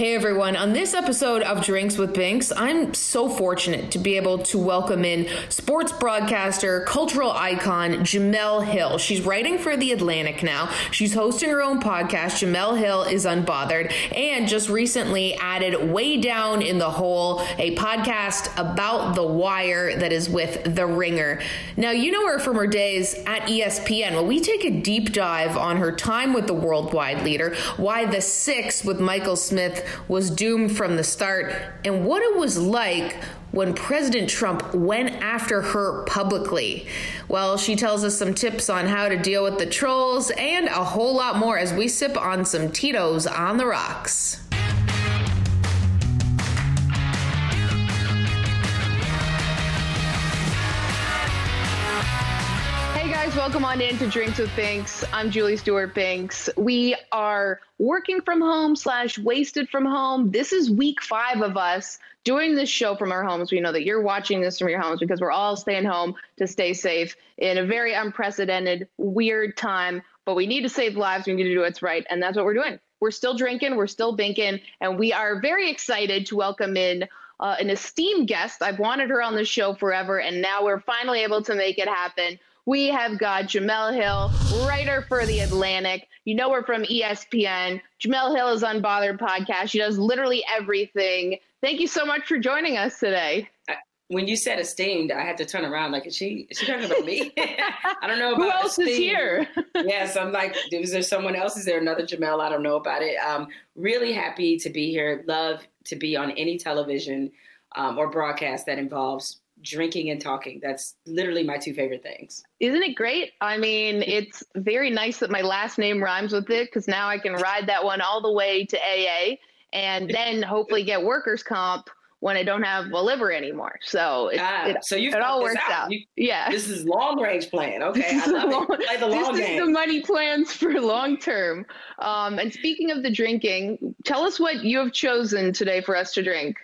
Hey everyone, on this episode of Drinks with Binks, I'm so fortunate to be able to welcome in sports broadcaster, cultural icon Jemele Hill. She's writing for The Atlantic now. She's hosting her own podcast, Jemele Hill is Unbothered, and just recently added Way Down in the Hole, a podcast about The Wire that is with The Ringer. Now, you know her from her days at ESPN. Well, we take a deep dive on her time with the worldwide leader, why The Six with Michael Smith was doomed from the start, and what it was like when President Trump went after her publicly. Well, she tells us some tips on how to deal with the trolls and a whole lot more as we sip on some Tito's on the rocks. Welcome on in to Drinks with Binks. I'm Julie Stewart Binks. We are working from home slash wasted from home. This is week five of us doing this show from our homes. We know that you're watching this from your homes because we're all staying home to stay safe in a very unprecedented, weird time. But we need to save lives. We need to do what's right, and that's what we're doing. We're still drinking, we're still binking, and we are very excited to welcome in uh, an esteemed guest. I've wanted her on the show forever, and now we're finally able to make it happen we have got Jemele Hill, writer for The Atlantic. You know we're from ESPN. Jemele Hill is Unbothered podcast. She does literally everything. Thank you so much for joining us today. When you said esteemed, I had to turn around. Like, is she is she talking about me? I don't know about who else esteemed. is here. yes, I'm like, is there someone else? Is there another Jemele? I don't know about it. Um, really happy to be here. Love to be on any television um, or broadcast that involves drinking and talking. That's literally my two favorite things. Isn't it great? I mean, it's very nice that my last name rhymes with it because now I can ride that one all the way to AA and then hopefully get workers' comp when I don't have a liver anymore. So it, ah, it so it all works out. out. You, yeah, this is long range plan. Okay, I love long, it. Play the long this game. is the money plans for long term. Um, and speaking of the drinking, tell us what you have chosen today for us to drink.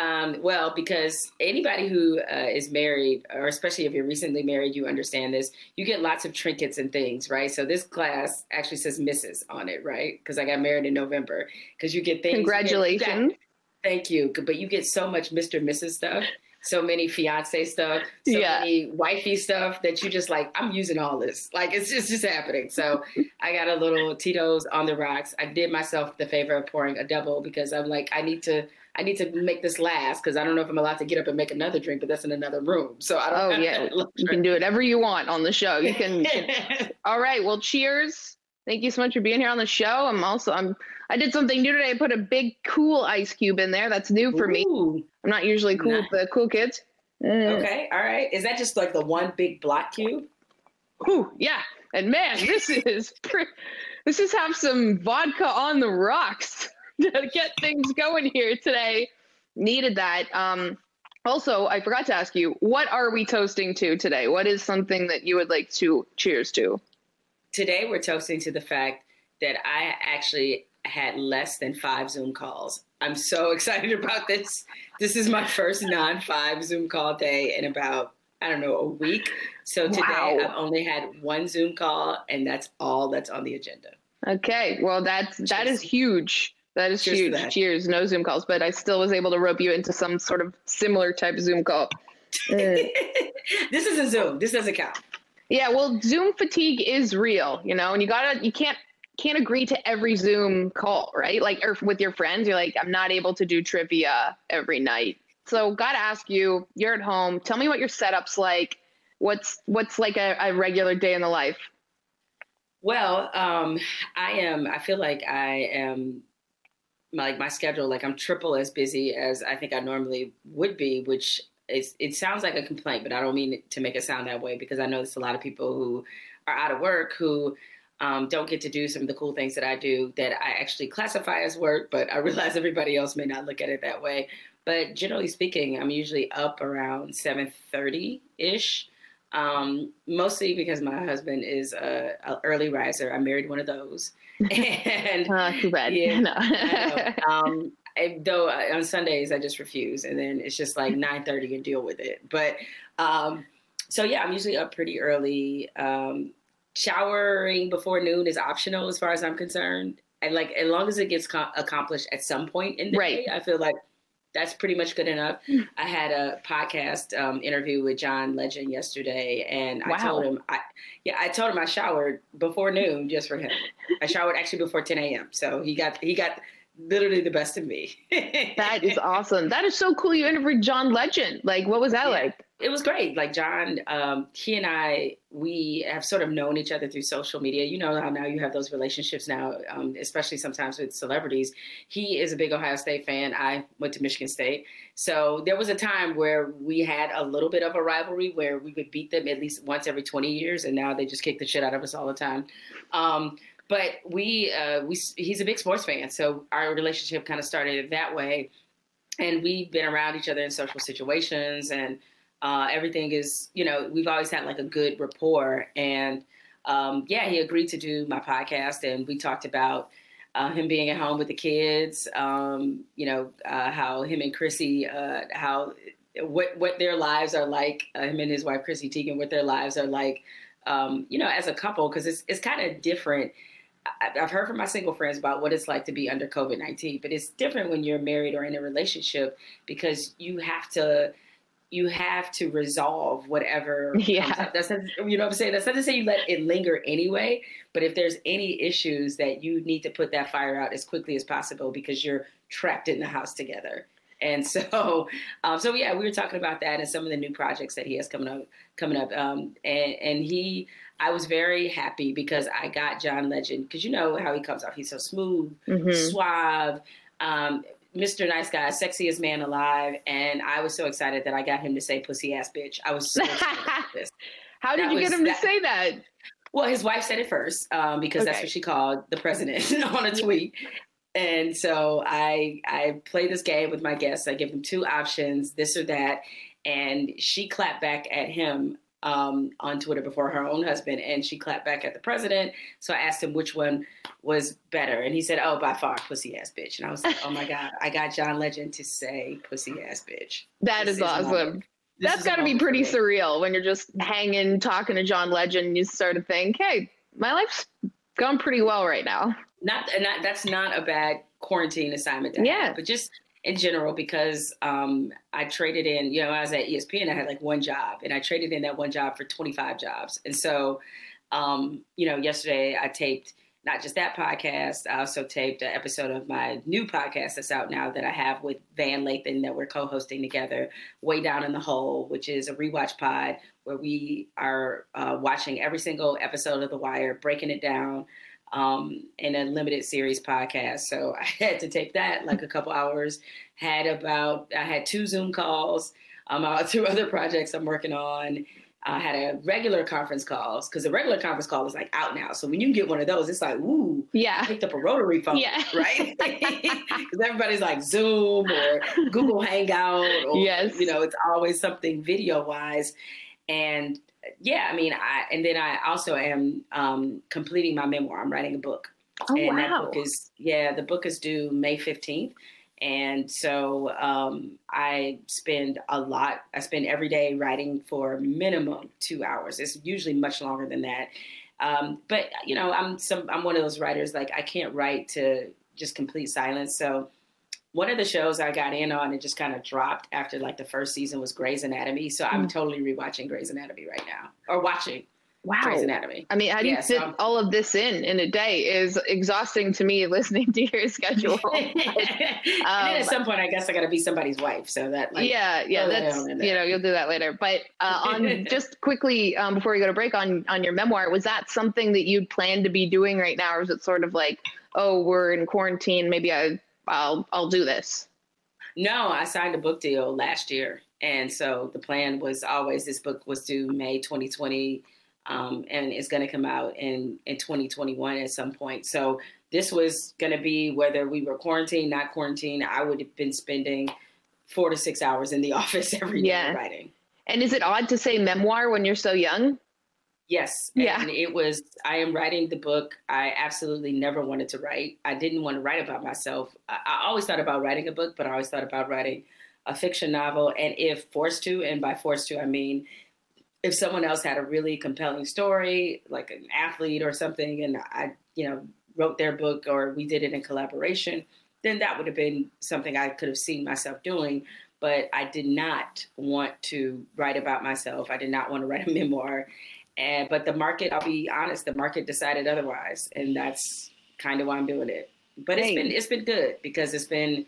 Um, well, because anybody who uh, is married, or especially if you're recently married, you understand this. You get lots of trinkets and things, right? So this glass actually says Mrs. on it, right? Because I got married in November. Because you get things. Congratulations. Get, thank you. But you get so much Mr. Mrs. stuff, so many fiance stuff, so yeah. many wifey stuff that you just like. I'm using all this. Like it's just just happening. So I got a little Tito's on the rocks. I did myself the favor of pouring a double because I'm like I need to I need to make this last because I don't know if I'm allowed to get up and make another drink, but that's in another room. So I don't. Oh yeah, you can do whatever you want on the show. You can. all right. Well, cheers. Thank you so much for being here on the show. I'm also I'm I did something new today. I put a big cool ice cube in there. That's new for Ooh, me. I'm not usually cool nice. with the cool kids. Mm. Okay, all right. Is that just like the one big black cube? Ooh, yeah. And man, this is this is have some vodka on the rocks. To get things going here today. Needed that. Um, also, I forgot to ask you, what are we toasting to today? What is something that you would like to cheers to? Today, we're toasting to the fact that I actually had less than five Zoom calls. I'm so excited about this. This is my first non five Zoom call day in about, I don't know, a week. So today wow. I've only had one Zoom call, and that's all that's on the agenda. Okay. Well, that's, that is huge. That is huge. That. Cheers. No Zoom calls, but I still was able to rope you into some sort of similar type of Zoom call. Mm. this is a Zoom. This doesn't count. Yeah, well, Zoom fatigue is real, you know, and you gotta, you can't, can't agree to every Zoom call, right? Like, or with your friends, you're like, I'm not able to do trivia every night. So, gotta ask you, you're at home. Tell me what your setup's like. What's what's like a, a regular day in the life? Well, um, I am. I feel like I am like my schedule. Like I'm triple as busy as I think I normally would be, which it's, it sounds like a complaint, but I don't mean to make it sound that way because I know there's a lot of people who are out of work who um, don't get to do some of the cool things that I do that I actually classify as work, but I realize everybody else may not look at it that way. But generally speaking, I'm usually up around 7:30 ish. Um, mostly because my husband is a, a, early riser. I married one of those, and uh, too bad. Yeah, no. um, though uh, on Sundays I just refuse, and then it's just like nine thirty and deal with it. But um, so yeah, I'm usually up pretty early. Um, showering before noon is optional as far as I'm concerned, and like as long as it gets co- accomplished at some point in the right. day, I feel like that's pretty much good enough. I had a podcast um, interview with John Legend yesterday, and I told him, I, yeah, I told him I showered before noon just for him. I showered actually before 10 a.m. So he got he got literally the best of me. that is awesome. That is so cool. You interviewed John Legend. Like, what was that yeah, like? It was great. Like John, um, he and I, we have sort of known each other through social media. You know how now you have those relationships now, um, especially sometimes with celebrities. He is a big Ohio State fan. I went to Michigan State. So there was a time where we had a little bit of a rivalry where we would beat them at least once every 20 years. And now they just kick the shit out of us all the time. Um, but we uh, we he's a big sports fan, so our relationship kind of started that way, and we've been around each other in social situations, and uh, everything is you know we've always had like a good rapport, and um, yeah, he agreed to do my podcast, and we talked about. Uh, him being at home with the kids, um, you know, uh, how him and Chrissy, uh, how what what their lives are like, uh, him and his wife Chrissy Teigen, what their lives are like, um, you know, as a couple, because it's it's kind of different I've heard from my single friends about what it's like to be under COVID 19, but it's different when you're married or in a relationship because you have to. You have to resolve whatever. Yeah, that's not, you know what I'm saying. That's not to say you let it linger anyway. But if there's any issues that you need to put that fire out as quickly as possible because you're trapped in the house together. And so, um, so yeah, we were talking about that and some of the new projects that he has coming up, coming up. Um, and, and he, I was very happy because I got John Legend because you know how he comes off. He's so smooth, mm-hmm. suave, um, Mr. Nice Guy, sexiest man alive, and I was so excited that I got him to say "pussy ass bitch." I was so excited How did that you was, get him to say that? Well, his wife said it first um, because okay. that's what she called the president on a tweet. And so I I play this game with my guests. I give them two options, this or that, and she clapped back at him um, on Twitter before her own husband, and she clapped back at the president. So I asked him which one was better, and he said, "Oh, by far, pussy ass bitch." And I was like, "Oh my god, I got John Legend to say pussy ass bitch." That is, is awesome. That's got to be pretty surreal when you're just hanging, talking to John Legend, and you start to think, "Hey, my life's going pretty well right now." Not, and that's not a bad quarantine assignment. yeah, have, but just in general because um, I traded in, you know, I was at ESPN, I had like one job and I traded in that one job for 25 jobs. And so, um, you know, yesterday I taped not just that podcast, I also taped an episode of my new podcast that's out now that I have with Van Lathan that we're co hosting together, Way Down in the Hole, which is a rewatch pod where we are uh, watching every single episode of The Wire, breaking it down um, in a limited series podcast. So I had to take that like a couple hours. Had about I had two Zoom calls um, about two other projects I'm working on. I had a regular conference calls because the regular conference call is like out now. So when you get one of those, it's like, ooh, yeah, I picked up a rotary phone, yeah. right? Because everybody's like Zoom or Google Hangout, or yes. you know, it's always something video wise. And yeah, I mean, I and then I also am um, completing my memoir. I'm writing a book, oh, and wow. that book is yeah, the book is due May fifteenth, and so um, I spend a lot. I spend every day writing for minimum two hours. It's usually much longer than that. Um, but you know, I'm some I'm one of those writers like I can't write to just complete silence. So one of the shows I got in on and just kind of dropped after like the first season was Grey's Anatomy. So I'm mm. totally rewatching Grey's Anatomy right now, or watching. Wow. Grey's Anatomy. I mean, how do you yeah, fit so all of this in in a day is exhausting to me listening to your schedule. um, and then at some point, I guess I got to be somebody's wife. So that, like, yeah, yeah, that's, you know, you'll do that later. But uh, on just quickly, um, before we go to break on, on your memoir, was that something that you'd planned to be doing right now? Or was it sort of like, oh, we're in quarantine. Maybe I, I'll, I'll do this. No, I signed a book deal last year. And so the plan was always this book was due May 2020 um, and it's going to come out in, in 2021 at some point. So this was going to be whether we were quarantined, not quarantined, I would have been spending four to six hours in the office every day yeah. writing. And is it odd to say memoir when you're so young? Yes. Yeah. And it was, I am writing the book. I absolutely never wanted to write. I didn't want to write about myself. I, I, always thought about writing a book, but I always thought about writing a fiction novel. And if forced to, and by forced to, I mean, if someone else had a really compelling story, like an athlete or something, and I, you know, wrote their book or we did it in collaboration, then that would have been something I could have seen myself doing. But I did not want to write about myself. I did not want to write a memoir. And but the market, I'll be honest, the market decided otherwise, and that's kind of why I'm doing it. But it's been it's been good because it's been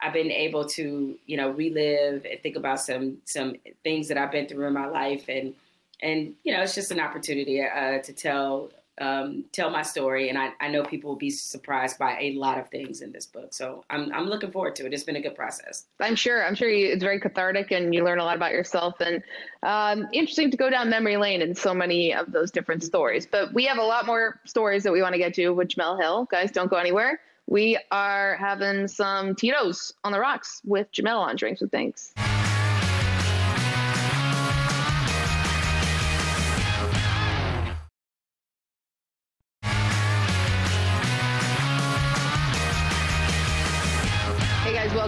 I've been able to you know relive and think about some some things that I've been through in my life, and and you know it's just an opportunity uh, to tell um, tell my story, and I, I know people will be surprised by a lot of things in this book. So I'm I'm looking forward to it. It's been a good process. I'm sure. I'm sure you, it's very cathartic, and you learn a lot about yourself. And um, interesting to go down memory lane in so many of those different stories. But we have a lot more stories that we want to get to with Jemele Hill. Guys, don't go anywhere. We are having some Tito's on the rocks with Jemele on Drinks with Binks.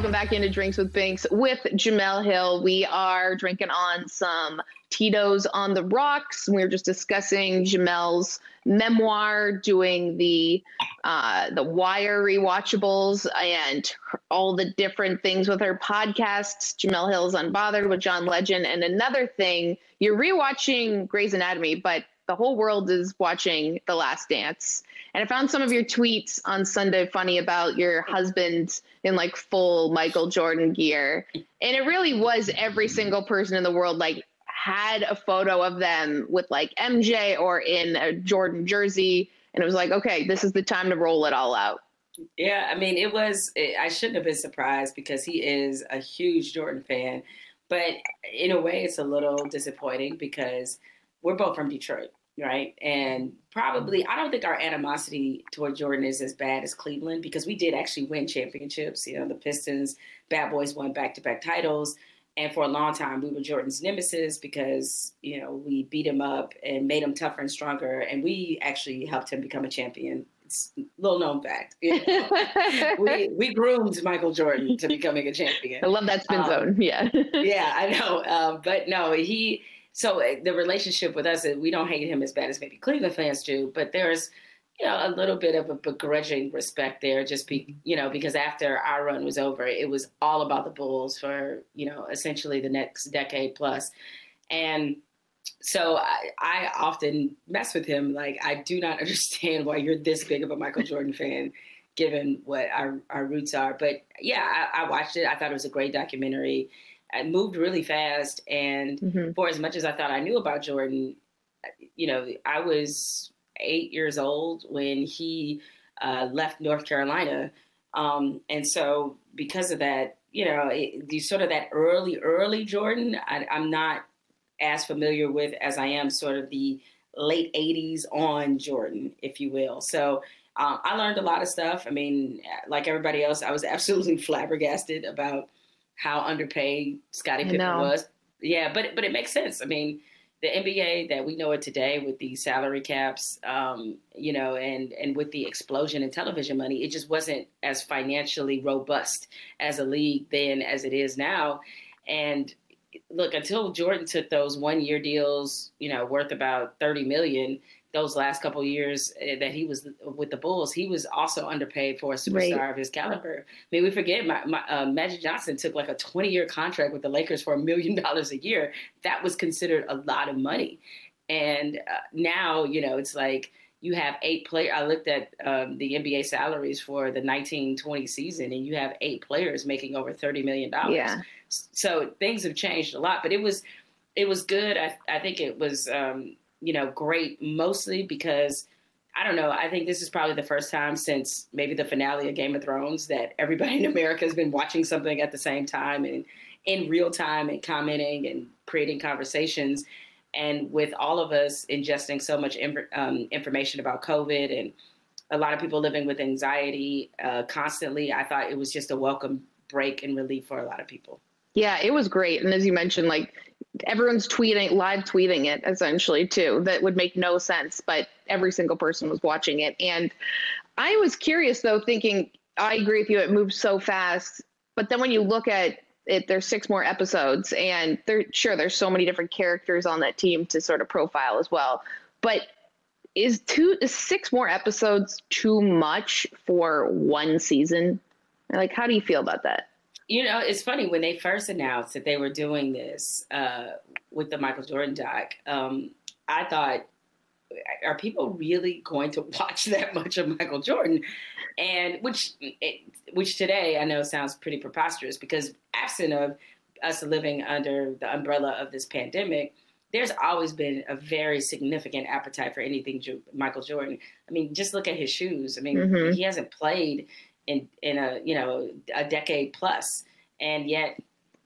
Welcome back into Drinks with Binks with Jemele Hill. We are drinking on some Tito's on the rocks. We were just discussing Jemele's memoir, doing the uh, the Wire rewatchables, and all the different things with her podcasts. Jemele Hill's Unbothered with John Legend, and another thing, you're rewatching Grey's Anatomy, but the whole world is watching The Last Dance. And I found some of your tweets on Sunday funny about your husband in like full Michael Jordan gear. And it really was every single person in the world like had a photo of them with like MJ or in a Jordan jersey. And it was like, okay, this is the time to roll it all out. Yeah, I mean, it was, it, I shouldn't have been surprised because he is a huge Jordan fan. But in a way, it's a little disappointing because we're both from Detroit right? And probably, I don't think our animosity toward Jordan is as bad as Cleveland because we did actually win championships. You know, the Pistons, Bad Boys won back to back titles. And for a long time, we were Jordan's nemesis because, you know, we beat him up and made him tougher and stronger. And we actually helped him become a champion. It's a little known fact. You know? we, we groomed Michael Jordan to becoming a champion. I love that spin um, zone. Yeah. yeah, I know. Uh, but no, he, so uh, the relationship with us, we don't hate him as bad as maybe Cleveland fans do, but there's you know a little bit of a begrudging respect there, just be you know because after our run was over, it was all about the Bulls for you know essentially the next decade plus, and so I, I often mess with him like I do not understand why you're this big of a Michael Jordan fan given what our, our roots are. But yeah, I, I, watched it. I thought it was a great documentary. I moved really fast. And mm-hmm. for as much as I thought I knew about Jordan, you know, I was eight years old when he uh, left North Carolina. Um, and so because of that, you know, it, the sort of that early, early Jordan, I, I'm not as familiar with as I am sort of the late 80s on Jordan, if you will. So um, I learned a lot of stuff. I mean, like everybody else, I was absolutely flabbergasted about how underpaid Scottie Pippen was. Yeah, but but it makes sense. I mean, the NBA that we know it today with the salary caps, um, you know, and and with the explosion in television money, it just wasn't as financially robust as a league then as it is now. And look until Jordan took those one year deals, you know, worth about thirty million. Those last couple years eh, that he was with the Bulls, he was also underpaid for a superstar right. of his caliber. I mean, we forget my, my, uh, Magic Johnson took like a twenty year contract with the Lakers for a million dollars a year. That was considered a lot of money, and uh, now you know it's like you have eight players. I looked at um, the NBA salaries for the 1920 season, and you have eight players making over 30 million dollars. Yeah. So things have changed a lot, but it was it was good. I, I think it was um, you know great mostly because I don't know. I think this is probably the first time since maybe the finale of Game of Thrones that everybody in America has been watching something at the same time and in real time and commenting and creating conversations and with all of us ingesting so much um, information about COVID and a lot of people living with anxiety uh, constantly, I thought it was just a welcome break and relief for a lot of people. Yeah, it was great. And as you mentioned, like everyone's tweeting, live tweeting it essentially too. That would make no sense, but every single person was watching it. And I was curious though, thinking, I agree with you, it moves so fast. But then when you look at it, there's six more episodes, and there sure there's so many different characters on that team to sort of profile as well. But is two is six more episodes too much for one season? Like, how do you feel about that? You know, it's funny when they first announced that they were doing this uh, with the Michael Jordan doc. Um, I thought, are people really going to watch that much of Michael Jordan? And which, which today I know sounds pretty preposterous because absent of us living under the umbrella of this pandemic, there's always been a very significant appetite for anything Michael Jordan. I mean, just look at his shoes. I mean, mm-hmm. he hasn't played in in a you know a decade plus, and yet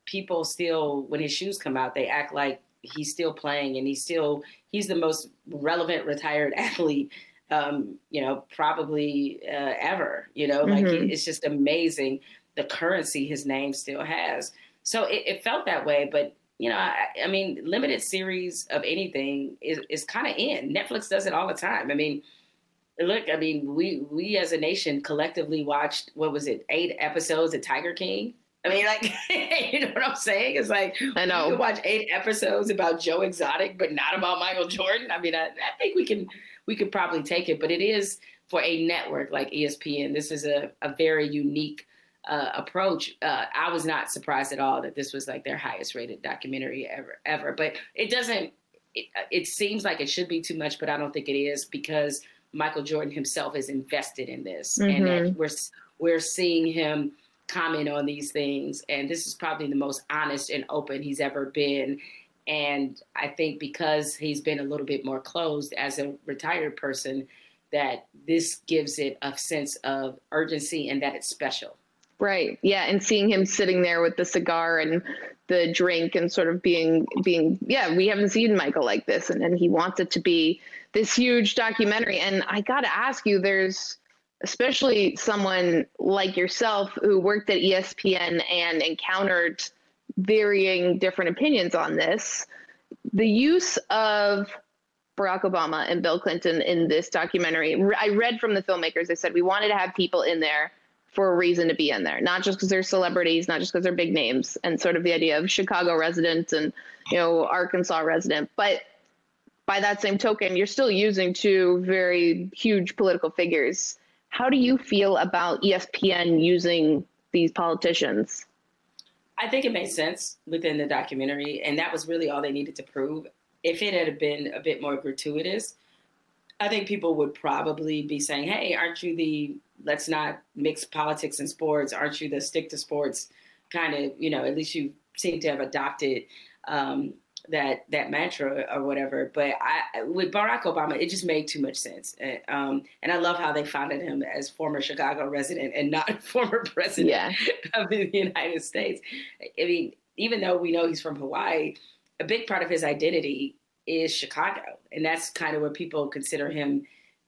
people still, when his shoes come out, they act like he's still playing and he's still he's the most relevant retired athlete um, you know, probably uh, ever. You know, mm-hmm. like it's just amazing the currency his name still has. So it, it felt that way, but you know, I, I, mean, limited series of anything is, is kind of in. Netflix does it all the time. I mean, look, I mean, we we as a nation collectively watched what was it, eight episodes of Tiger King. I mean, like, you know what I'm saying? It's like I know we can watch eight episodes about Joe Exotic, but not about Michael Jordan. I mean, I, I think we can we could probably take it, but it is for a network like ESPN. This is a, a very unique uh, approach. Uh, I was not surprised at all that this was like their highest rated documentary ever, ever. But it doesn't. It, it seems like it should be too much, but I don't think it is because Michael Jordan himself is invested in this, mm-hmm. and we're we're seeing him comment on these things. And this is probably the most honest and open he's ever been. And I think because he's been a little bit more closed as a retired person, that this gives it a sense of urgency and that it's special. Right. Yeah. And seeing him sitting there with the cigar and the drink and sort of being being yeah, we haven't seen Michael like this and, and he wants it to be this huge documentary. And I gotta ask you, there's especially someone like yourself who worked at ESPN and encountered varying different opinions on this. The use of Barack Obama and Bill Clinton in this documentary, I read from the filmmakers, they said we wanted to have people in there for a reason to be in there, not just because they're celebrities, not just because they're big names, and sort of the idea of Chicago resident and you know Arkansas resident, but by that same token, you're still using two very huge political figures. How do you feel about ESPN using these politicians? I think it made sense within the documentary, and that was really all they needed to prove. If it had been a bit more gratuitous, I think people would probably be saying, "Hey, aren't you the let's not mix politics and sports? Aren't you the stick to sports kind of? You know, at least you seem to have adopted um, that that mantra or whatever. But I, with Barack Obama, it just made too much sense. And, um, and I love how they founded him as former Chicago resident and not former president yeah. of the United States. I mean, even though we know he's from Hawaii, a big part of his identity is Chicago, and that's kind of where people consider him.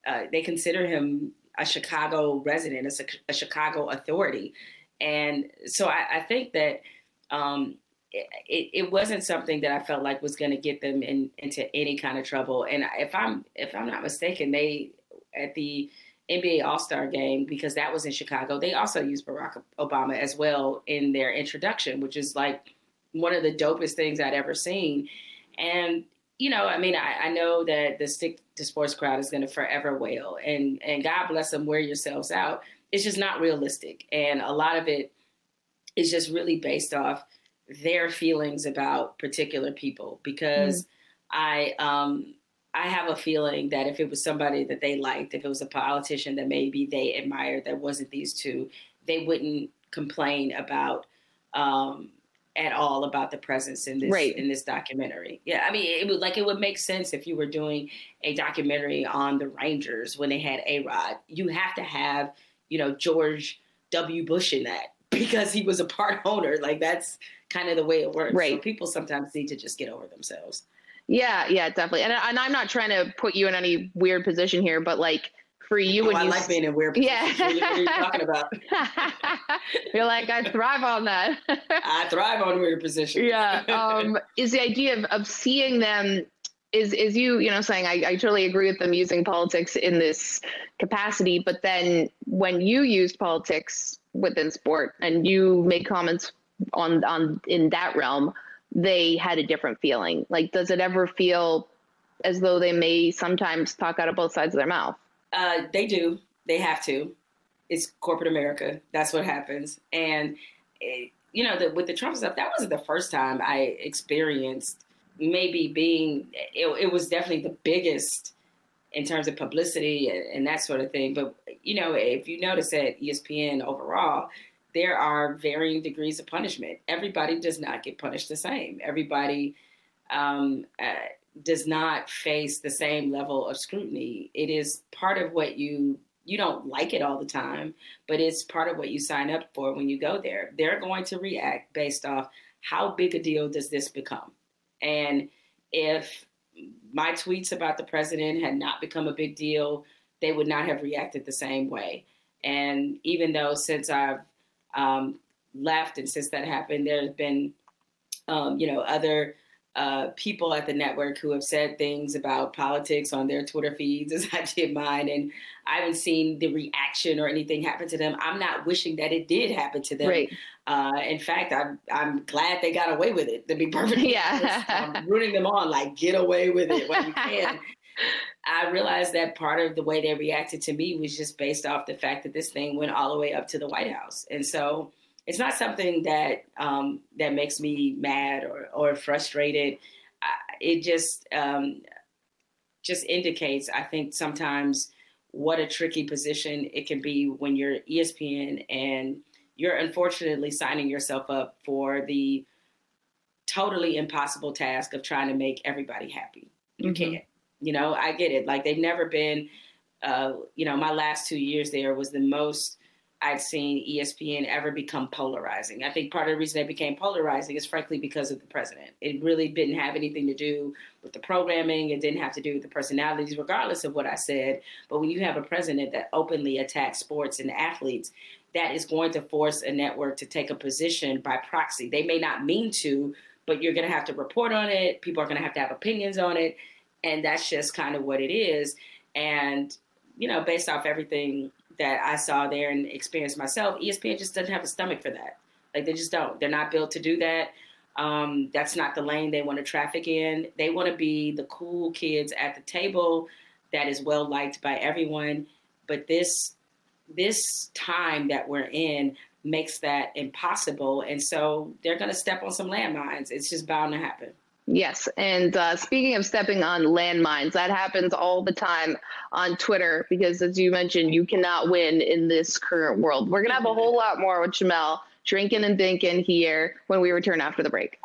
Uh, they consider him a Chicago resident, a, a Chicago authority, and so I, I think that um, it, it wasn't something that I felt like was going to get them in, into any kind of trouble. And if I'm if I'm not mistaken, they at the NBA All Star game because that was in Chicago. They also used Barack Obama as well in their introduction, which is like one of the dopest things I'd ever seen. And you know, I mean, I, I know that the stick to sports crowd is going to forever wail, and and God bless them, wear yourselves out. It's just not realistic, and a lot of it is just really based off their feelings about particular people. Because mm. I um I have a feeling that if it was somebody that they liked, if it was a politician that maybe they admired that wasn't these two, they wouldn't complain about um, at all about the presence in this right. in this documentary. Yeah, I mean, it would like it would make sense if you were doing a documentary on the Rangers when they had A Rod. You have to have you know George W. Bush in that because he was a part owner. Like that's kind of the way it works. Right. So people sometimes need to just get over themselves. Yeah, yeah, definitely. And, and I'm not trying to put you in any weird position here, but like for you, oh, when I you like being in weird Yeah. what are you talking about? You're like, I thrive on that. I thrive on weird positions. Yeah. Um, is the idea of, of seeing them is is you you know saying I, I totally agree with them using politics in this capacity but then when you used politics within sport and you made comments on on in that realm they had a different feeling like does it ever feel as though they may sometimes talk out of both sides of their mouth uh, they do. They have to. It's corporate America. That's what happens. And it, eh, you know, the, with the Trump stuff, that wasn't the first time I experienced maybe being. It, it was definitely the biggest in terms of publicity and, and that sort of thing. But you know, if you notice at ESPN overall, there are varying degrees of punishment. Everybody does not get punished the same. Everybody. Um, uh, does not face the same level of scrutiny. It is part of what you you don't like it all the time, but it's part of what you sign up for when you go there. They're going to react based off how big a deal does this become? And if my tweets about the president had not become a big deal, they would not have reacted the same way. And even though since I've um, left and since that happened, there's been, um, you know, other uh, people at the network who have said things about politics on their Twitter feeds as I did mine, and I haven't seen the reaction or anything happen to them. I'm not wishing that it did happen to them. Right. Uh, in fact, I'm I'm glad they got away with it. To be perfectly yeah. honest, I'm rooting them on, like get away with it when you can. I realized that part of the way they reacted to me was just based off the fact that this thing went all the way up to the White House, and so it's not something that um, that makes me mad or or frustrated. it just um, just indicates, I think, sometimes what a tricky position it can be when you're ESPN and you're unfortunately signing yourself up for the totally impossible task of trying to make everybody happy. You mm-hmm. can't. You know, I get it. Like they've never been. Uh, you know, my last two years there was the most I've seen ESPN ever become polarizing. I think part of the reason they became polarizing is frankly because of the president. It really didn't have anything to do with the programming, it didn't have to do with the personalities, regardless of what I said. But when you have a president that openly attacks sports and athletes, that is going to force a network to take a position by proxy. They may not mean to, but you're going to have to report on it. People are going to have to have opinions on it. And that's just kind of what it is. And, you know, based off everything that I saw there and experienced myself, ESPN just doesn't have a stomach for that. Like they just don't. They're not built to do that. Um, that's not the lane they want to traffic in. They want to be the cool kids at the table that is well liked by everyone. But this this time that we're in makes that impossible, and so they're going to step on some landmines. It's just bound to happen. Yes. And uh, speaking of stepping on landmines, that happens all the time on Twitter because, as you mentioned, you cannot win in this current world. We're going to have a whole lot more with Jemele drinking and thinking here when we return after the break.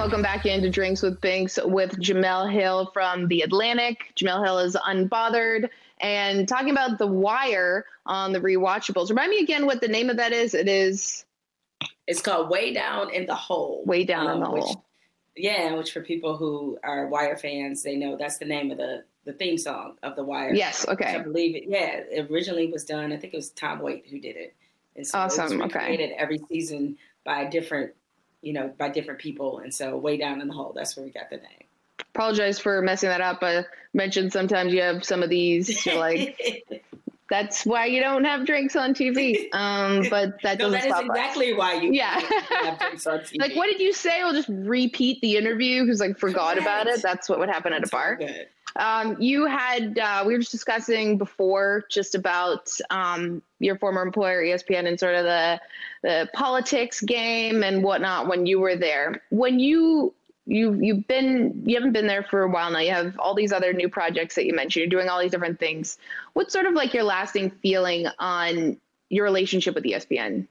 Welcome back into Drinks with Binks with Jemele Hill from The Atlantic. Jemele Hill is unbothered and talking about The Wire on the rewatchables. Remind me again what the name of that is. It is. It's called Way Down in the Hole. Way Down um, in the which, Hole. Yeah, which for people who are Wire fans, they know that's the name of the the theme song of The Wire. Yes. Okay. I believe it. Yeah, it originally was done. I think it was Tom Waits who did it. And so awesome. It was okay. Every season by different you know, by different people. And so way down in the hole, that's where we got the name. apologize for messing that up. I mentioned sometimes you have some of these. You're like, that's why you don't have drinks on TV. Um, but that no, doesn't that stop is exactly us. why you yeah. have drinks on TV. like, what did you say? I'll just repeat the interview because like forgot about it. That's what would happen at a bar. Um, you had uh, we were just discussing before just about um, your former employer ESPN and sort of the the politics game and whatnot when you were there. When you you you've been you haven't been there for a while now. You have all these other new projects that you mentioned. You're doing all these different things. What's sort of like your lasting feeling on your relationship with ESPN?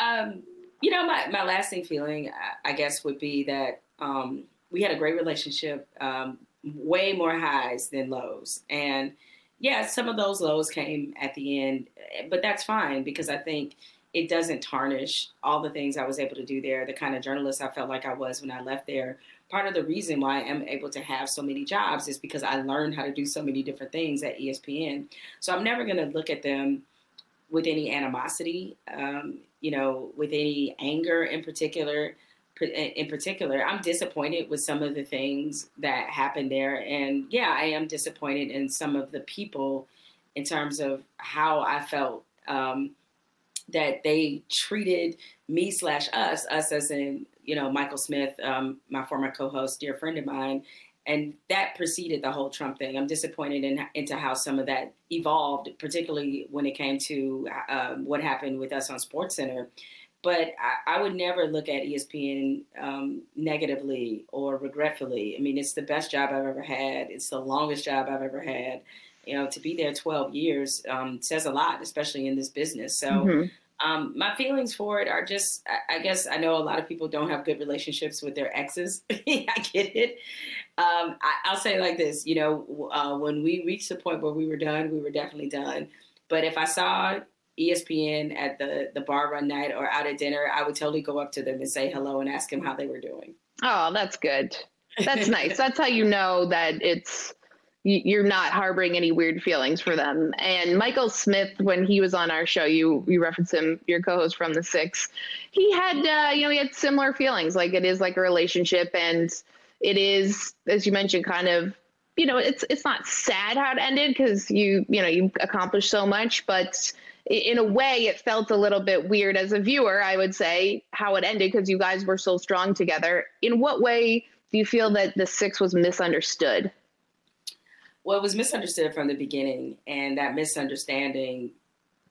Um, you know, my my lasting feeling, I guess, would be that um, we had a great relationship. Um, way more highs than lows. And yeah, some of those lows came at the end, but that's fine because I think it doesn't tarnish all the things I was able to do there, the kind of journalist I felt like I was when I left there. Part of the reason why I am able to have so many jobs is because I learned how to do so many different things at ESPN. So I'm never going to look at them with any animosity, um, you know, with any anger in particular in particular, I'm disappointed with some of the things that happened there. And yeah, I am disappointed in some of the people in terms of how I felt um, that they treated me slash us, us as in, you know, Michael Smith, um, my former co-host, dear friend of mine. And that preceded the whole Trump thing. I'm disappointed in into how some of that evolved, particularly when it came to um, what happened with us on Sports Center but I, I, would never look at ESPN um, negatively or regretfully. I mean, it's the best job I've ever had. It's the longest job I've ever had. You know, to be there 12 years um, says a lot, especially in this business. So, mm-hmm. um, my feelings for it are just, I, I, guess I know a lot of people don't have good relationships with their exes. I get it. Um, I, will say like this, you know, uh, when we reached the point where we were done, we were definitely done. But if I saw ESPN at the the bar run night or out at dinner, I would totally go up to them and say hello and ask them how they were doing. Oh, that's good. That's nice. That's how you know that it's you're not harboring any weird feelings for them. And Michael Smith, when he was on our show, you you referenced him, your co-host from the Six. He had uh, you know he had similar feelings. Like it is like a relationship, and it is as you mentioned, kind of you know it's it's not sad how it ended because you you know you accomplished so much, but in a way, it felt a little bit weird as a viewer, I would say, how it ended because you guys were so strong together. In what way do you feel that the six was misunderstood? Well, it was misunderstood from the beginning, and that misunderstanding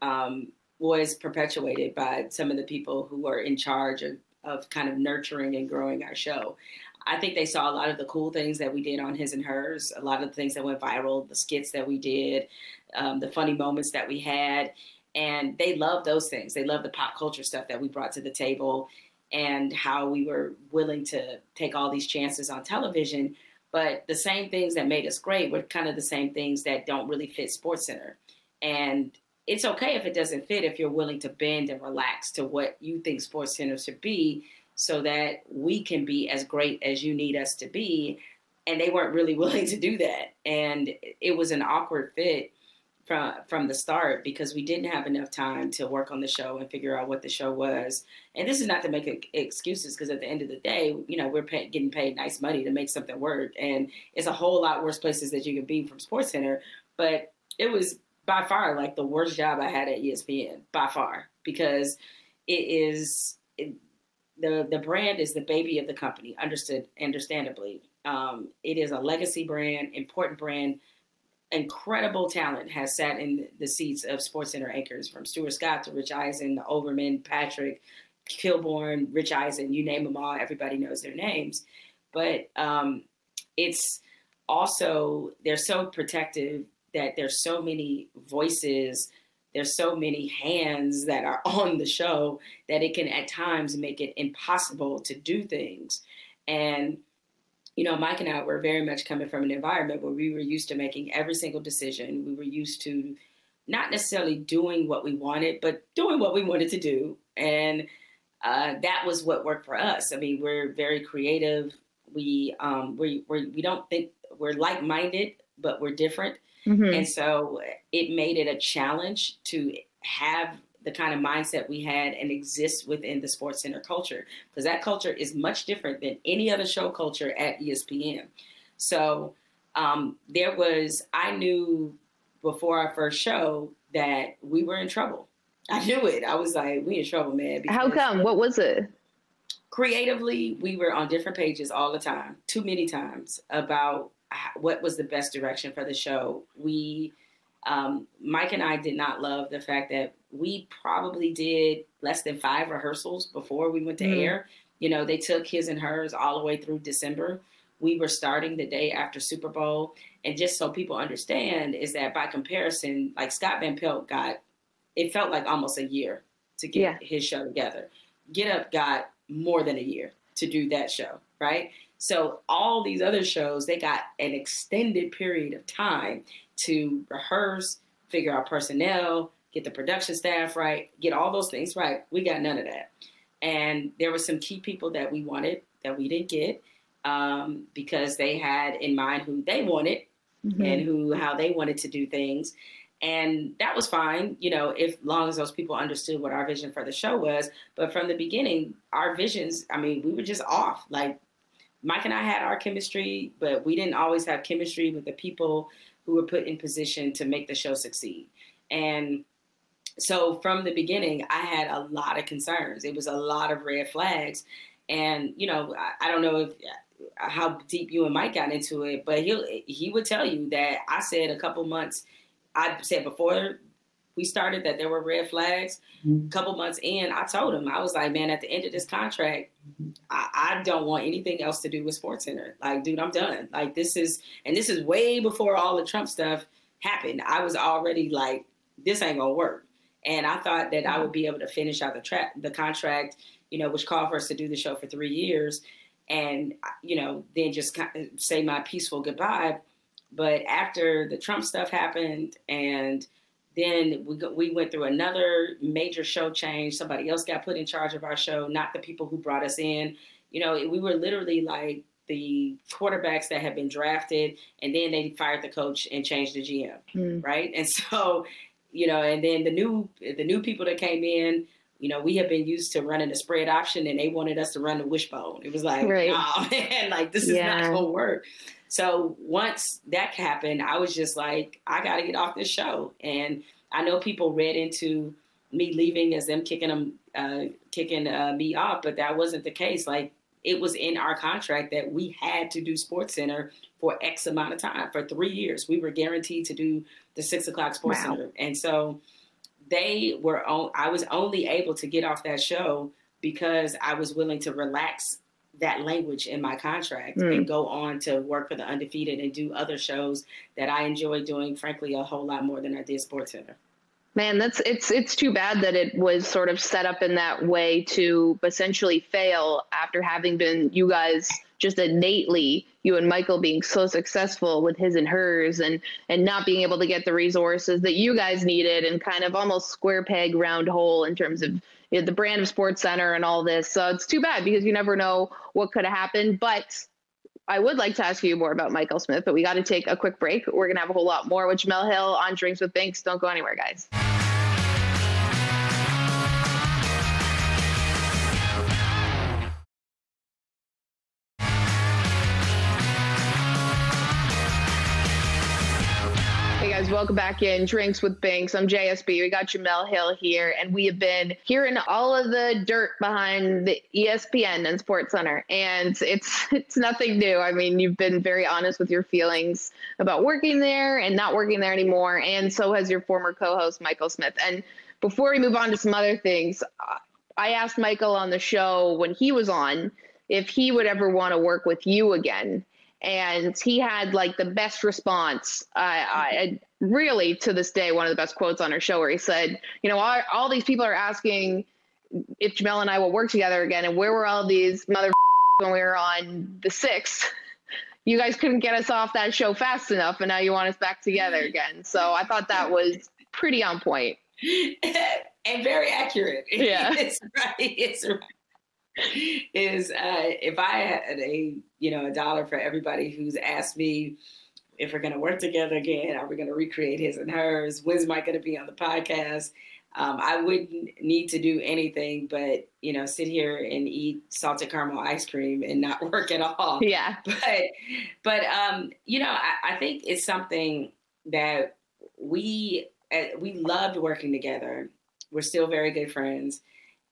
um, was perpetuated by some of the people who were in charge of, of kind of nurturing and growing our show. I think they saw a lot of the cool things that we did on His and Hers, a lot of the things that went viral, the skits that we did, um, the funny moments that we had and they love those things. They love the pop culture stuff that we brought to the table and how we were willing to take all these chances on television. But the same things that made us great were kind of the same things that don't really fit Sports Center. And it's okay if it doesn't fit if you're willing to bend and relax to what you think Sports Center should be so that we can be as great as you need us to be. And they weren't really willing to do that. And it was an awkward fit from from the start because we didn't have enough time to work on the show and figure out what the show was. And this is not to make excuses because at the end of the day, you know, we're pay, getting paid nice money to make something work, and it's a whole lot worse places that you could be from Sports Center. But it was by far like the worst job I had at ESPN by far because it is it, the the brand is the baby of the company. Understood, understandably, um, it is a legacy brand, important brand incredible talent has sat in the seats of Sports Center anchors, from Stuart Scott to Rich Eisen, Olbermann, Patrick, Kilborn, Rich Eisen, you name them all, everybody knows their names. But um, it's also, they're so protective that there's so many voices, there's so many hands that are on the show that it can at times make it impossible to do things. And you know, Mike and I were very much coming from an environment where we were used to making every single decision. We were used to not necessarily doing what we wanted, but doing what we wanted to do. And uh, that was what worked for us. I mean, we're very creative. We um, we we're, we don't think we're like minded, but we're different. Mm-hmm. And so it made it a challenge to have the kind of mindset we had and exists within the Sports Center culture because that culture is much different than any other show culture at ESPN. So um, there was, I knew before our first show that we were in trouble. I knew it. I was like, we in trouble, man. How come? What was it? Creatively, we were on different pages all the time, too many times, about what was the best direction for the show. We, um, Mike and I did not love the fact that we probably did less than five rehearsals before we went to mm air. You know, they took his and hers all the way through December. We were starting the day after Super Bowl. And just so people understand, is that by comparison, like Scott Van Pelt got, it felt like almost a year to get yeah. his show together. Get Up got more than a year to do that show, right? So all these other shows, they got an extended period of time to rehearse, figure out personnel, get the production staff right, get all those things right. We got none of that. And there were some key people that we wanted that we didn't get um, because they had in mind who they wanted mm-hmm. and who how they wanted to do things. And that was fine, you know, if long as those people understood what our vision for the show was. But from the beginning, our visions, I mean, we were just off. Like Mike and I had our chemistry, but we didn't always have chemistry with the people who were put in position to make the show succeed. And so from the beginning, I had a lot of concerns. It was a lot of red flags. And, you know, I, I don't know if uh, how deep you and Mike got into it, but he he would tell you that I said a couple months, I said before we started that there were red flags. Mm-hmm. A couple months in, I told him I was like, man, at the end of this contract, I, I, don't want anything else to do with Sports Center. Like, dude, I'm done. Like, this is, and this is way before all the Trump stuff happened. I was already like, this ain't gonna work. And I thought that I would be able to finish out the track, the contract, you know, which called for us to do the show for three years, and you know, then just say my peaceful goodbye. But after the Trump stuff happened, and then we, we went through another major show change. Somebody else got put in charge of our show, not the people who brought us in. You know, we were literally like the quarterbacks that had been drafted, and then they fired the coach and changed the GM, mm. right? And so, you know, and then the new the new people that came in, you know, we have been used to running a spread option, and they wanted us to run the wishbone. It was like, right. oh man, like this is yeah. not gonna work. So once that happened, I was just like, I got to get off this show. And I know people read into me leaving as them kicking them, uh, kicking uh, me off, but that wasn't the case. Like it was in our contract that we had to do Sports Center for X amount of time for three years. We were guaranteed to do the six o'clock Sports wow. Center, and so they were. On, I was only able to get off that show because I was willing to relax that language in my contract mm. and go on to work for the undefeated and do other shows that I enjoy doing, frankly, a whole lot more than I did Sports Center. Man, that's it's it's too bad that it was sort of set up in that way to essentially fail after having been you guys just innately you and Michael being so successful with his and hers and and not being able to get the resources that you guys needed and kind of almost square peg round hole in terms of you know, the brand of Sports Center and all this. So it's too bad because you never know what could have happened. But I would like to ask you more about Michael Smith, but we got to take a quick break. We're going to have a whole lot more with Jemele Hill on Drinks with Binks. Don't go anywhere, guys. Welcome back in Drinks with Binks. I'm JSB. We got Jemele Hill here, and we have been hearing all of the dirt behind the ESPN and Sports Center, and it's it's nothing new. I mean, you've been very honest with your feelings about working there and not working there anymore, and so has your former co-host Michael Smith. And before we move on to some other things, I asked Michael on the show when he was on if he would ever want to work with you again and he had like the best response. I, I, really to this day one of the best quotes on her show where he said, you know, all, all these people are asking if Jemele and I will work together again, and where were all these mother when we were on the sixth? You guys couldn't get us off that show fast enough, and now you want us back together again. So I thought that was pretty on point and very accurate. Yeah, it's right. It's right. Is uh, if I had a you know a dollar for everybody who's asked me if we're going to work together again, are we going to recreate his and hers? When's Mike going to be on the podcast? um, I wouldn't need to do anything but you know sit here and eat salted caramel ice cream and not work at all. Yeah. But but um, you know I, I think it's something that we uh, we loved working together. We're still very good friends,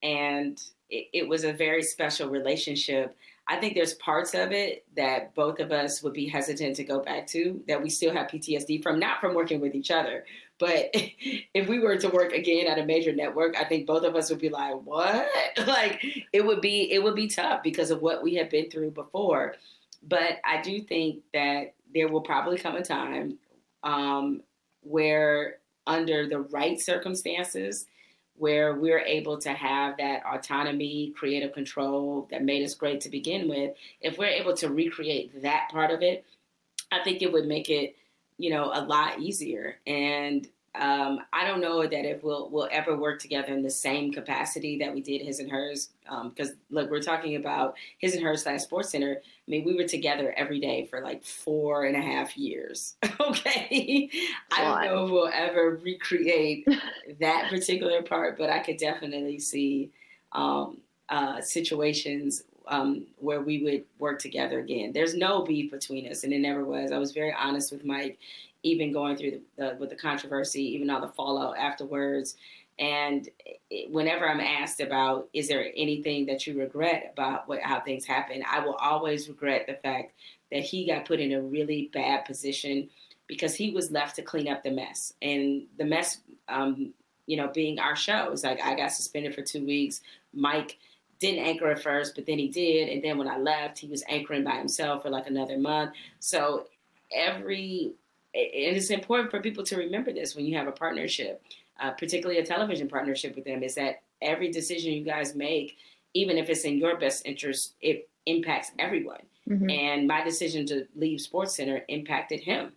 and it, it was a very special relationship. I think there's parts of it that both of us would be hesitant to go back to that we still have PTSD from, not from working with each other, but if we were to work again at a major network, I think both of us would be like, "What?" like it would be it would be tough because of what we have been through before. But I do think that there will probably come a time um, where, under the right circumstances, where we're able to have that autonomy, creative control that made us great to begin with, if we're able to recreate that part of it, I think it would make it, you know, a lot easier. And um, I don't know that if we'll we'll ever work together in the same capacity that we did his and hers. Because um, look, we're talking about his and hers slash Sports Center. I mean, we were together every day for like four and a half years. okay, I don't know if we'll ever recreate that particular part, but I could definitely see um, uh, situations um, where we would work together again. There's no beef between us, and it never was. I was very honest with Mike even going through the, the, with the controversy, even all the fallout afterwards. And whenever I'm asked about, is there anything that you regret about what, how things happened, I will always regret the fact that he got put in a really bad position because he was left to clean up the mess. And the mess, um, you know, being our show, it's like I got suspended for two weeks. Mike didn't anchor at first, but then he did. And then when I left, he was anchoring by himself for like another month. So every and it's important for people to remember this when you have a partnership, uh, particularly a television partnership with them, is that every decision you guys make, even if it's in your best interest, it impacts everyone. Mm-hmm. And my decision to leave Sports Center impacted him.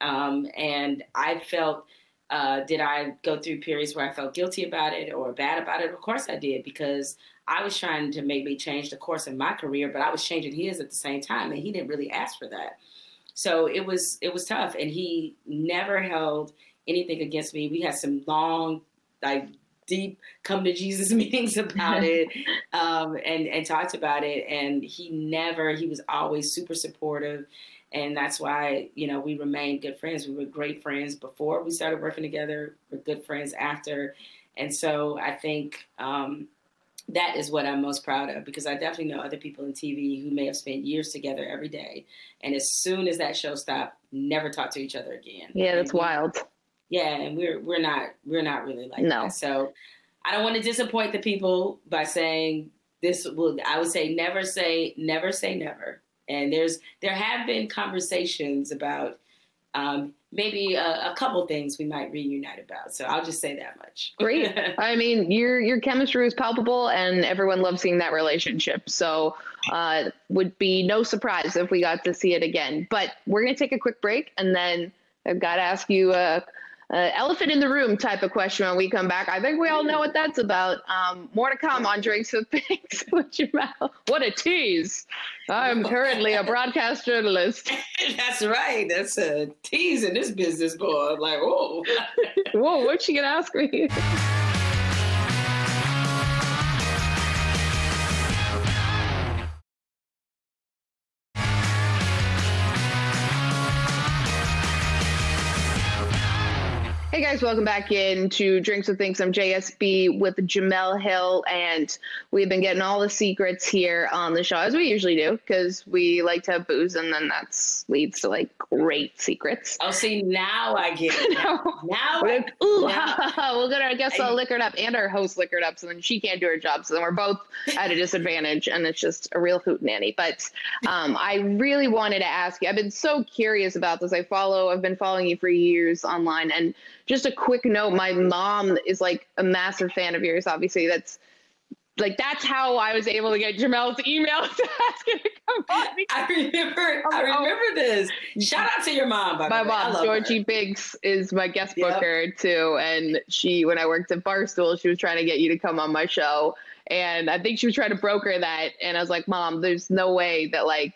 Um, and I felt, uh, did I go through periods where I felt guilty about it or bad about it? Of course I did, because I was trying to maybe change the course of my career, but I was changing his at the same time, and he didn't really ask for that. So it was it was tough, and he never held anything against me. We had some long, like deep come to Jesus meetings about it, um, and and talked about it. And he never he was always super supportive, and that's why you know we remained good friends. We were great friends before we started working together. We're good friends after, and so I think. Um, that is what I'm most proud of because I definitely know other people in TV who may have spent years together every day, and as soon as that show stopped, never talked to each other again. Yeah, that's we, wild. Yeah, and we're we're not we're not really like no. that. So I don't want to disappoint the people by saying this will. I would say never say never say never. And there's there have been conversations about um, maybe a, a, couple things we might reunite about. So I'll just say that much. Great. I mean, your your chemistry is palpable, and everyone loves seeing that relationship. So uh, would be no surprise if we got to see it again. But we're gonna take a quick break, and then I've got to ask you a uh, elephant in the room type of question when we come back. I think we all know what that's about. Um, more to come on Drinks with Binks with Jemele. What a tease. I'm currently a broadcast journalist. that's right. That's a tease in this business, boy. Like, whoa. whoa, what's she going to ask me? Guys, welcome back into Drinks with Things. I'm JSB with Jemele Hill, and we've been getting all the secrets here on the show as we usually do because we like to have booze, and then that leads to like great secrets. Oh, see, now I get it. now, now, like, ooh, now. we'll get our guests all liquored up and our host liquored up, so then she can't do her job, so then we're both at a disadvantage, and it's just a real hoot nanny. But um, I really wanted to ask you. I've been so curious about this. I follow. I've been following you for years online, and just a quick note my mom is like a massive fan of yours obviously that's like that's how I was able to get Jemele's email to ask her to come oh, on. I remember, I oh, oh. remember this. Shout out to your mom. my mom, Georgie her. Biggs, is my guest booker yep. too, and she, when I worked at Barstool, she was trying to get you to come on my show, and I think she was trying to broker that, and I was like, Mom, there's no way that like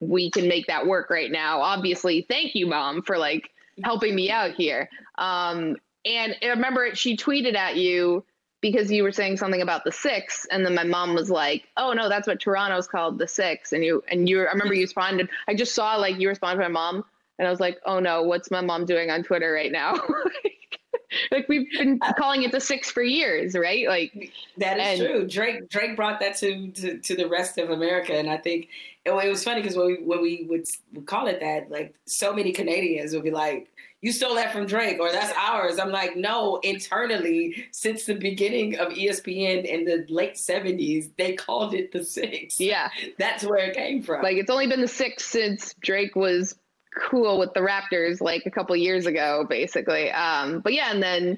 we can make that work right now. Obviously, thank you, Mom, for like helping me out here. Um, and I remember she tweeted at you because you were saying something about the six, and then my mom was like, "Oh no, that's what Toronto's called, the six. And you and you, I remember you responded. I just saw like you responded to my mom, and I was like, "Oh no, what's my mom doing on Twitter right now?" like we've been uh, calling it the six for years, right? Like that is and, true. Drake Drake brought that to, to, to the rest of America, and I think it, it was funny because when we when we would, would call it that, like so many Canadians would be like, "You stole that from Drake," or "That's ours." I'm like, no. Internally, since the beginning of ESPN in the late '70s, they called it the six. Yeah, that's where it came from. Like it's only been the six since Drake was cool with the Raptors like a couple years ago, basically. Um, but yeah, and then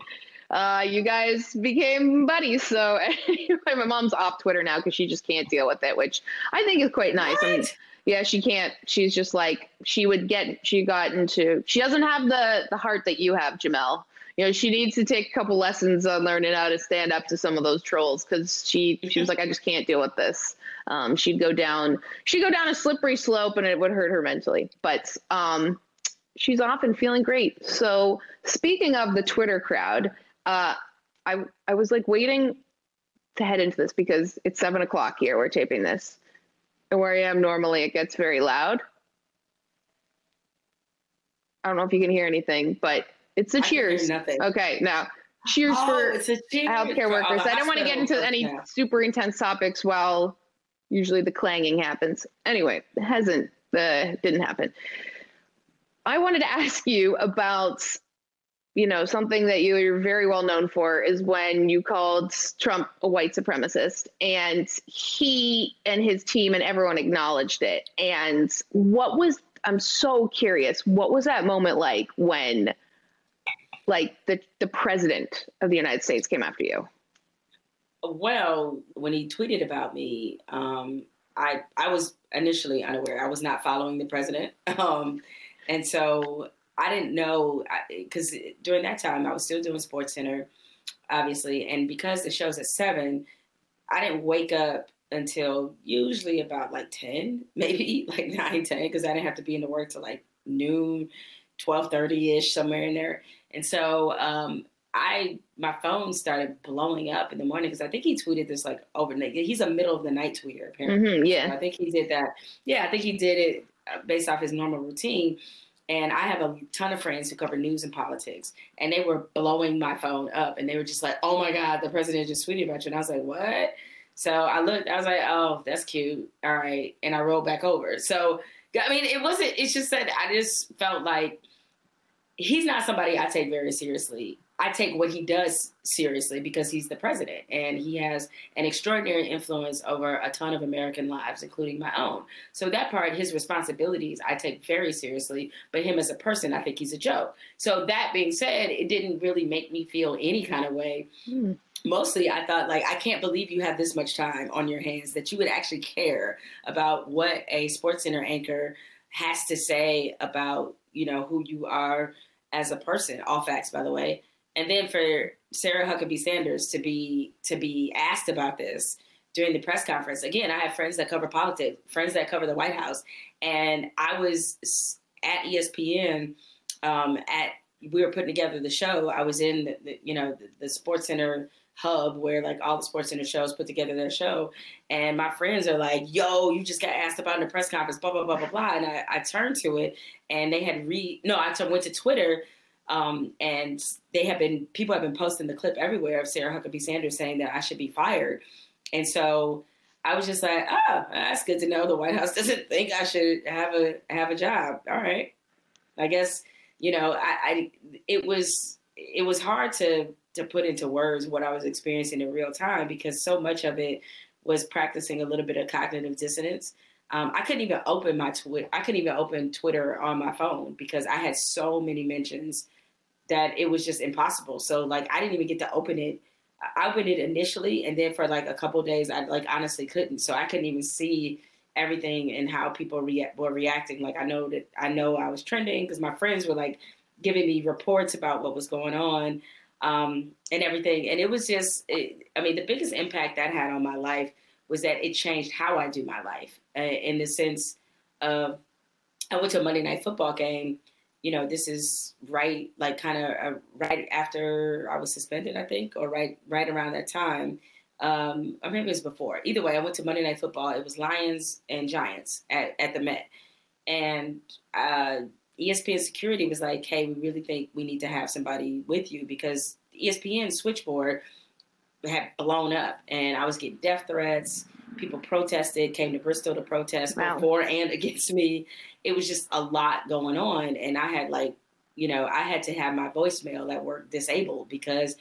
uh, you guys became buddies. So my mom's off Twitter now because she just can't deal with it, which I think is quite nice. And yeah, she can't. She's just like she would get. She got into. She doesn't have the the heart that you have, Jemele. You know, she needs to take a couple lessons on learning how to stand up to some of those trolls because she she was like, I just can't deal with this. Um, she'd go down she'd go down a slippery slope and it would hurt her mentally. But um, she's often feeling great. So speaking of the twitter crowd uh, I, I was like waiting to head into this because it's seven o'clock here we're taping this. And where i am normally it gets very loud. I don't know if you can hear anything but it's a cheers nothing okay now cheers oh, for cheers healthcare for workers. I don't want to get into any super intense topics while usually the clanging happens. Anyway, it hasn't uh, didn't happen. I wanted to ask you about you know something that you're very well known for is when you called Trump a white supremacist and he and his team and everyone acknowledged it. And what was I'm so curious, what was that moment like when like the the president of the United States came after you? Well, when he tweeted about me, um, I I was initially unaware. I was not following the president, um, and so I didn't know because during that time I was still doing Sports Center, obviously, and because the show's at seven, I didn't wake up until usually about like 10 maybe like 9 10 because i didn't have to be in the work till like noon 12.30ish somewhere in there and so um, I my phone started blowing up in the morning because I think he tweeted this like overnight. He's a middle of the night tweeter apparently. Mm-hmm, yeah, so I think he did that. Yeah, I think he did it uh, based off his normal routine. And I have a ton of friends who cover news and politics, and they were blowing my phone up, and they were just like, "Oh my God, the president just tweeted about you," and I was like, "What?" So I looked, I was like, "Oh, that's cute, all right," and I rolled back over. So I mean, it wasn't. It's just that I just felt like he's not somebody I take very seriously I take what he does seriously because he's the president and he has an extraordinary influence over a ton of American lives, including my own. So that part, his responsibilities, I take very seriously. But him as a person, I think he's a joke. So that being said, it didn't really make me feel any kind of way. Mm. Mostly, I thought like I can't believe you have this much time on your hands that you would actually care about what a Sports Center anchor has to say about you know who you are as a person. All facts, by the way and then for Sarah Huckabee Sanders to be to be asked about this during the press conference. Again, I have friends that cover politics, friends that cover the White House, and I was at ESPN um, at we were putting together the show. I was in the, the you know the, the Sports Center hub where like all the sports center shows put together their show and my friends are like yo you just got asked about in the press conference blah blah blah blah blah and i, I turned to it and they had read no i went to twitter um, and they have been people have been posting the clip everywhere of Sarah Huckabee Sanders saying that I should be fired. And so I was just like, oh, that's good to know. The White House doesn't think I should have a have a job. All right, I guess you know I, I it was it was hard to to put into words what I was experiencing in real time because so much of it was practicing a little bit of cognitive dissonance. Um, I couldn't even open my Twitter. I couldn't even open Twitter on my phone because I had so many mentions that it was just impossible. So like I didn't even get to open it. I opened it initially, and then for like a couple days, I like honestly couldn't. So I couldn't even see everything and how people were reacting. Like I know that I know I was trending because my friends were like giving me reports about what was going on um, and everything. And it was just, it, I mean, the biggest impact that had on my life was that it changed how I do my life uh, in the sense of I went to a Monday night football game you know, this is right, like kind of uh, right after I was suspended, I think, or right right around that time. Um, or maybe it was before. Either way, I went to Monday Night Football. It was Lions and Giants at, at the Met. And uh, ESPN security was like, hey, we really think we need to have somebody with you because ESPN switchboard had blown up and I was getting death threats. People protested, came to Bristol to protest wow. before and against me. It was just a lot going on. And I had like, you know, I had to have my voicemail at work disabled because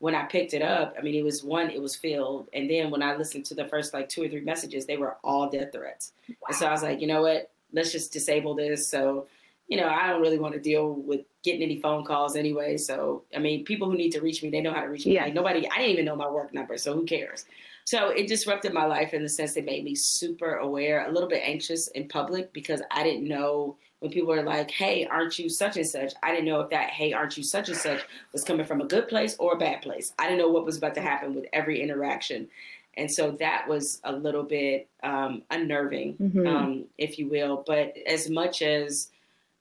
when I picked it up, I mean, it was one, it was filled. And then when I listened to the first like two or three messages, they were all death threats. Wow. And so I was like, you know what? Let's just disable this. So you know, I don't really want to deal with getting any phone calls anyway. So, I mean, people who need to reach me, they know how to reach me. Yeah. Like nobody, I didn't even know my work number, so who cares? So it disrupted my life in the sense it made me super aware, a little bit anxious in public because I didn't know when people are like, "Hey, aren't you such and such?" I didn't know if that "Hey, aren't you such and such" was coming from a good place or a bad place. I didn't know what was about to happen with every interaction, and so that was a little bit um, unnerving, mm-hmm. um, if you will. But as much as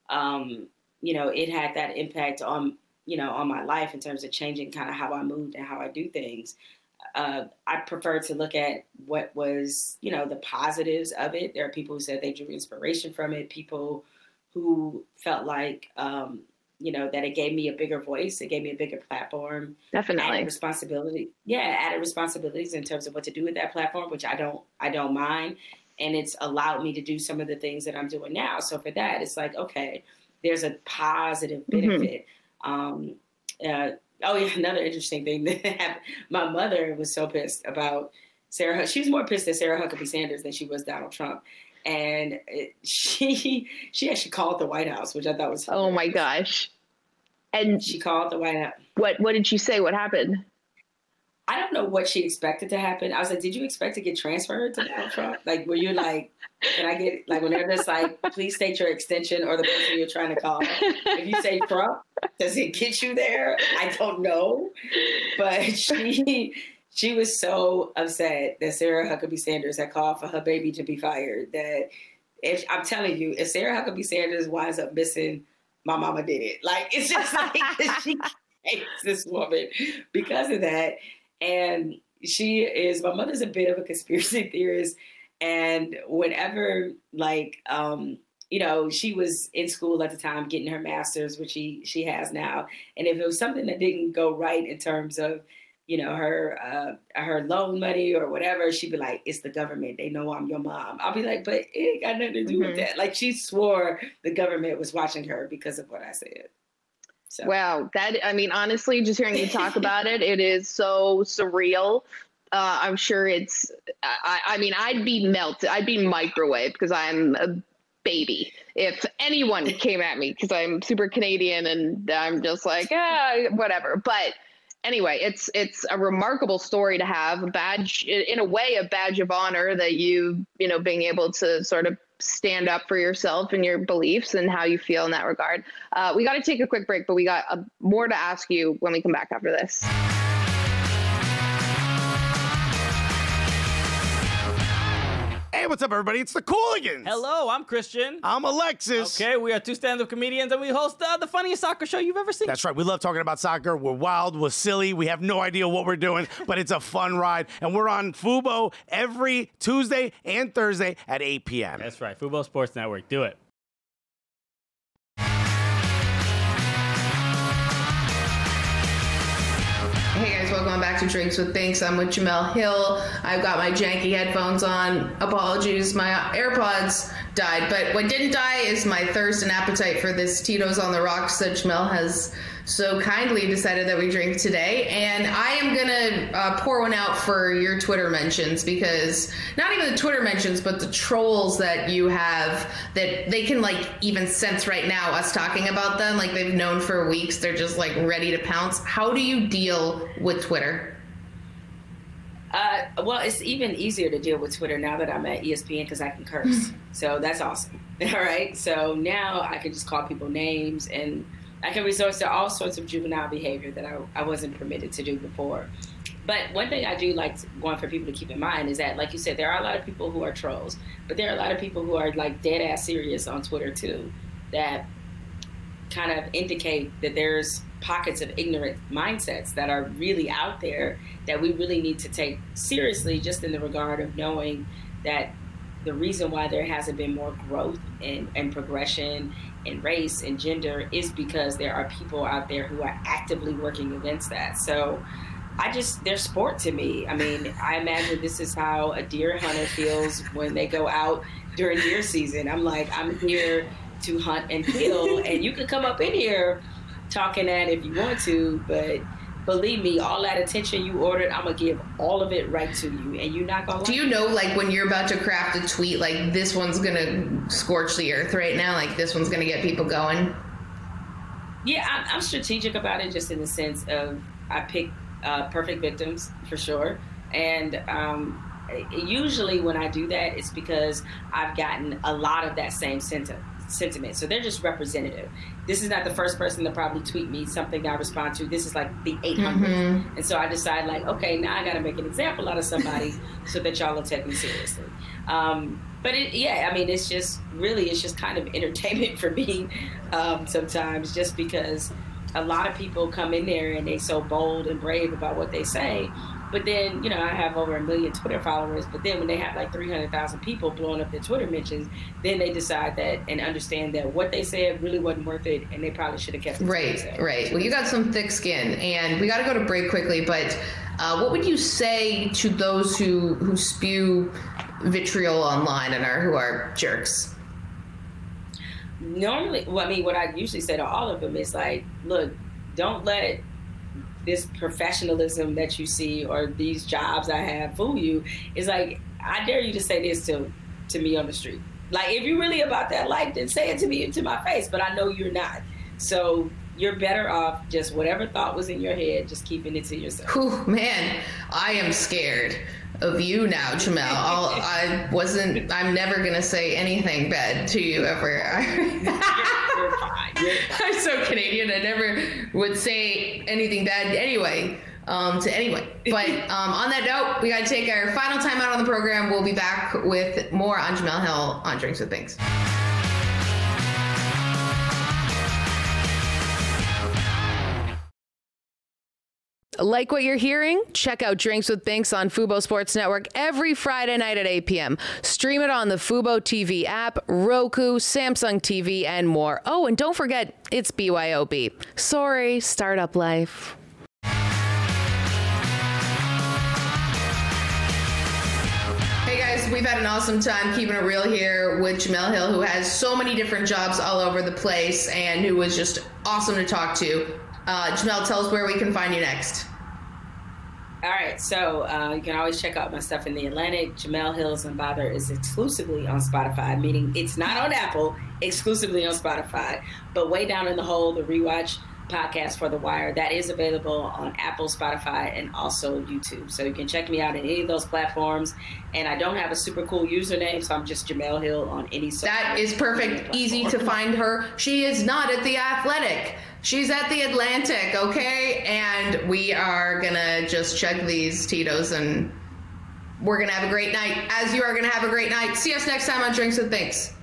um, you know, it had that impact on, you know, on my life in terms of changing kind of how I moved and how I do things. Uh, I prefer to look at what was, you know, the positives of it. There are people who said they drew inspiration from it, people who felt like, um, you know, that it gave me a bigger voice, it gave me a bigger platform. Definitely. Added responsibility. Yeah, added responsibilities in terms of what to do with that platform, which I don't I don't mind and it's allowed me to do some of the things that I'm doing now. So for that, it's like okay, there's a positive mm-hmm. benefit. Mm-hmm. Um, uh, oh yeah, another interesting thing that happened. My mother was so pissed about Sarah. She was more pissed at Sarah Huckabee Sanders than she was Donald Trump. And it, she she actually called the White House, which I thought was oh my gosh. And she called the White House. What what did she say? What happened? I don't know what she expected to happen. I was like, did you expect to get transferred to Donald Trump? Like, were you like, can I get like when they're just like, please state your extension or the person you're trying to call? If you say Trump, does it get you there? I don't know, but she she was so upset that Sarah Huckabee Sanders had called for her baby to be fired. That if I'm telling you, if Sarah Huckabee Sanders winds up missing, my mama did it. Like it's just like she hates this woman because of that and she is my mother's a bit of a conspiracy theorist and whenever like um you know she was in school at the time getting her master's which she she has now and if it was something that didn't go right in terms of you know her uh her loan money or whatever she'd be like it's the government they know i'm your mom i'll be like but it ain't got nothing to do mm-hmm. with that like she swore the government was watching her because of what i said so. Wow, that I mean, honestly, just hearing you talk about it, it is so surreal. Uh, I'm sure it's. I, I mean, I'd be melted. I'd be microwave because I'm a baby. If anyone came at me, because I'm super Canadian and I'm just like, ah, whatever. But anyway, it's it's a remarkable story to have a badge, in a way, a badge of honor that you you know being able to sort of stand up for yourself and your beliefs and how you feel in that regard. Uh, we got to take a quick break, but we got uh, more to ask you when we come back after this. What's up, everybody? It's the Cooligans. Hello, I'm Christian. I'm Alexis. Okay, we are two stand-up comedians, and we host uh, the funniest soccer show you've ever seen. That's right. We love talking about soccer. We're wild. We're silly. We have no idea what we're doing, but it's a fun ride. And we're on Fubo every Tuesday and Thursday at 8 p.m. That's right. Fubo Sports Network. Do it. Hey guys, welcome back to Drinks with Binks. I'm with Jemele Hill. I've got my janky headphones on. Apologies, my AirPods died. But what didn't die is my thirst and appetite for this Tito's on the Rocks that Jemele has so kindly decided that we drink today. And I am going to uh, pour one out for your Twitter mentions because not even the Twitter mentions, but the trolls that you have that they can like even sense right now us talking about them. Like they've known for weeks. They're just like ready to pounce. How do you deal with Twitter? Uh, well, it's even easier to deal with Twitter now that I'm at ESPN because I can curse. so that's awesome. All right. So now I can just call people names and I can resort to all sorts of juvenile behavior that I, I wasn't permitted to do before. But one thing I do like going for people to keep in mind is that, like you said, there are a lot of people who are trolls, but there are a lot of people who are like dead ass serious on Twitter too. That kind of indicate that there's pockets of ignorant mindsets that are really out there that we really need to take seriously, just in the regard of knowing that the reason why there hasn't been more growth and, and progression race and gender is because there are people out there who are actively working against that. So I just, they're sport to me. I mean, I imagine this is how a deer hunter feels when they go out during deer season. I'm like, I'm here to hunt and kill, and you can come up in here talking that if you want to, but believe me, all that attention you ordered, I'm gonna give all of it right to you, and you're not gonna. Do you know, like, when you're about to craft a tweet, like this one's gonna scorch the earth right now, like this one's gonna get people going? Yeah, I'm, I'm strategic about it, just in the sense of I pick uh, perfect victims for sure, and um, usually when I do that, it's because I've gotten a lot of that same sentiment sentiment. So they're just representative. This is not the first person to probably tweet me something I respond to. This is like the 800th. Mm-hmm. And so I decide like, okay, now I got to make an example out of somebody so that y'all will take me seriously. Um, but it, yeah, I mean, it's just really, it's just kind of entertainment for me um, sometimes, just because a lot of people come in there and they so bold and brave about what they say but then, you know, I have over a million Twitter followers. But then when they have like 300,000 people blowing up their Twitter mentions, then they decide that and understand that what they said really wasn't worth it and they probably should have kept it. Right, right. Well, you got some thick skin. And we got to go to break quickly. But uh, what would you say to those who, who spew vitriol online and are who are jerks? Normally, well, I mean, what I usually say to all of them is like, look, don't let this professionalism that you see or these jobs I have fool you is like I dare you to say this to to me on the street. Like if you're really about that life, then say it to me to my face. But I know you're not. So you're better off just whatever thought was in your head, just keeping it to yourself. Whew, man, I am scared of you now, Jemele. I'll, I wasn't. I'm never gonna say anything bad to you ever. you're, you're fine. I'm so Canadian. I never would say anything bad anyway. Um, to anyone. But um, on that note, we got to take our final time out on the program. We'll be back with more on Jemele Hill on Drinks with Binks. Like what you're hearing? Check out Drinks with Binks on Fubo Sports Network every Friday night at 8 p.m. Stream it on the Fubo TV app, Roku, Samsung TV, and more. Oh, and don't forget, it's BYOB. Sorry, startup life. Hey guys, we've had an awesome time keeping it real here with Jemele Hill, who has so many different jobs all over the place and who was just awesome to talk to. Uh, Jemele, tell us where we can find you next. All right, so uh, you can always check out my stuff in the Atlantic. Jemele Hill is Unbothered is exclusively on Spotify, meaning it's not on Apple, exclusively on Spotify. But way down in the hole, the rewatch podcast for The Wire that is available on Apple, Spotify, and also YouTube. So you can check me out in any of those platforms. And I don't have a super cool username, so I'm just Jemele Hill on any. That is perfect. Easy to find her. She is not at the Athletic. She's at the Atlantic, okay? And we are gonna just chug these Tito's and we're gonna have a great night, as you are gonna have a great night. See us next time on Drinks with Binks.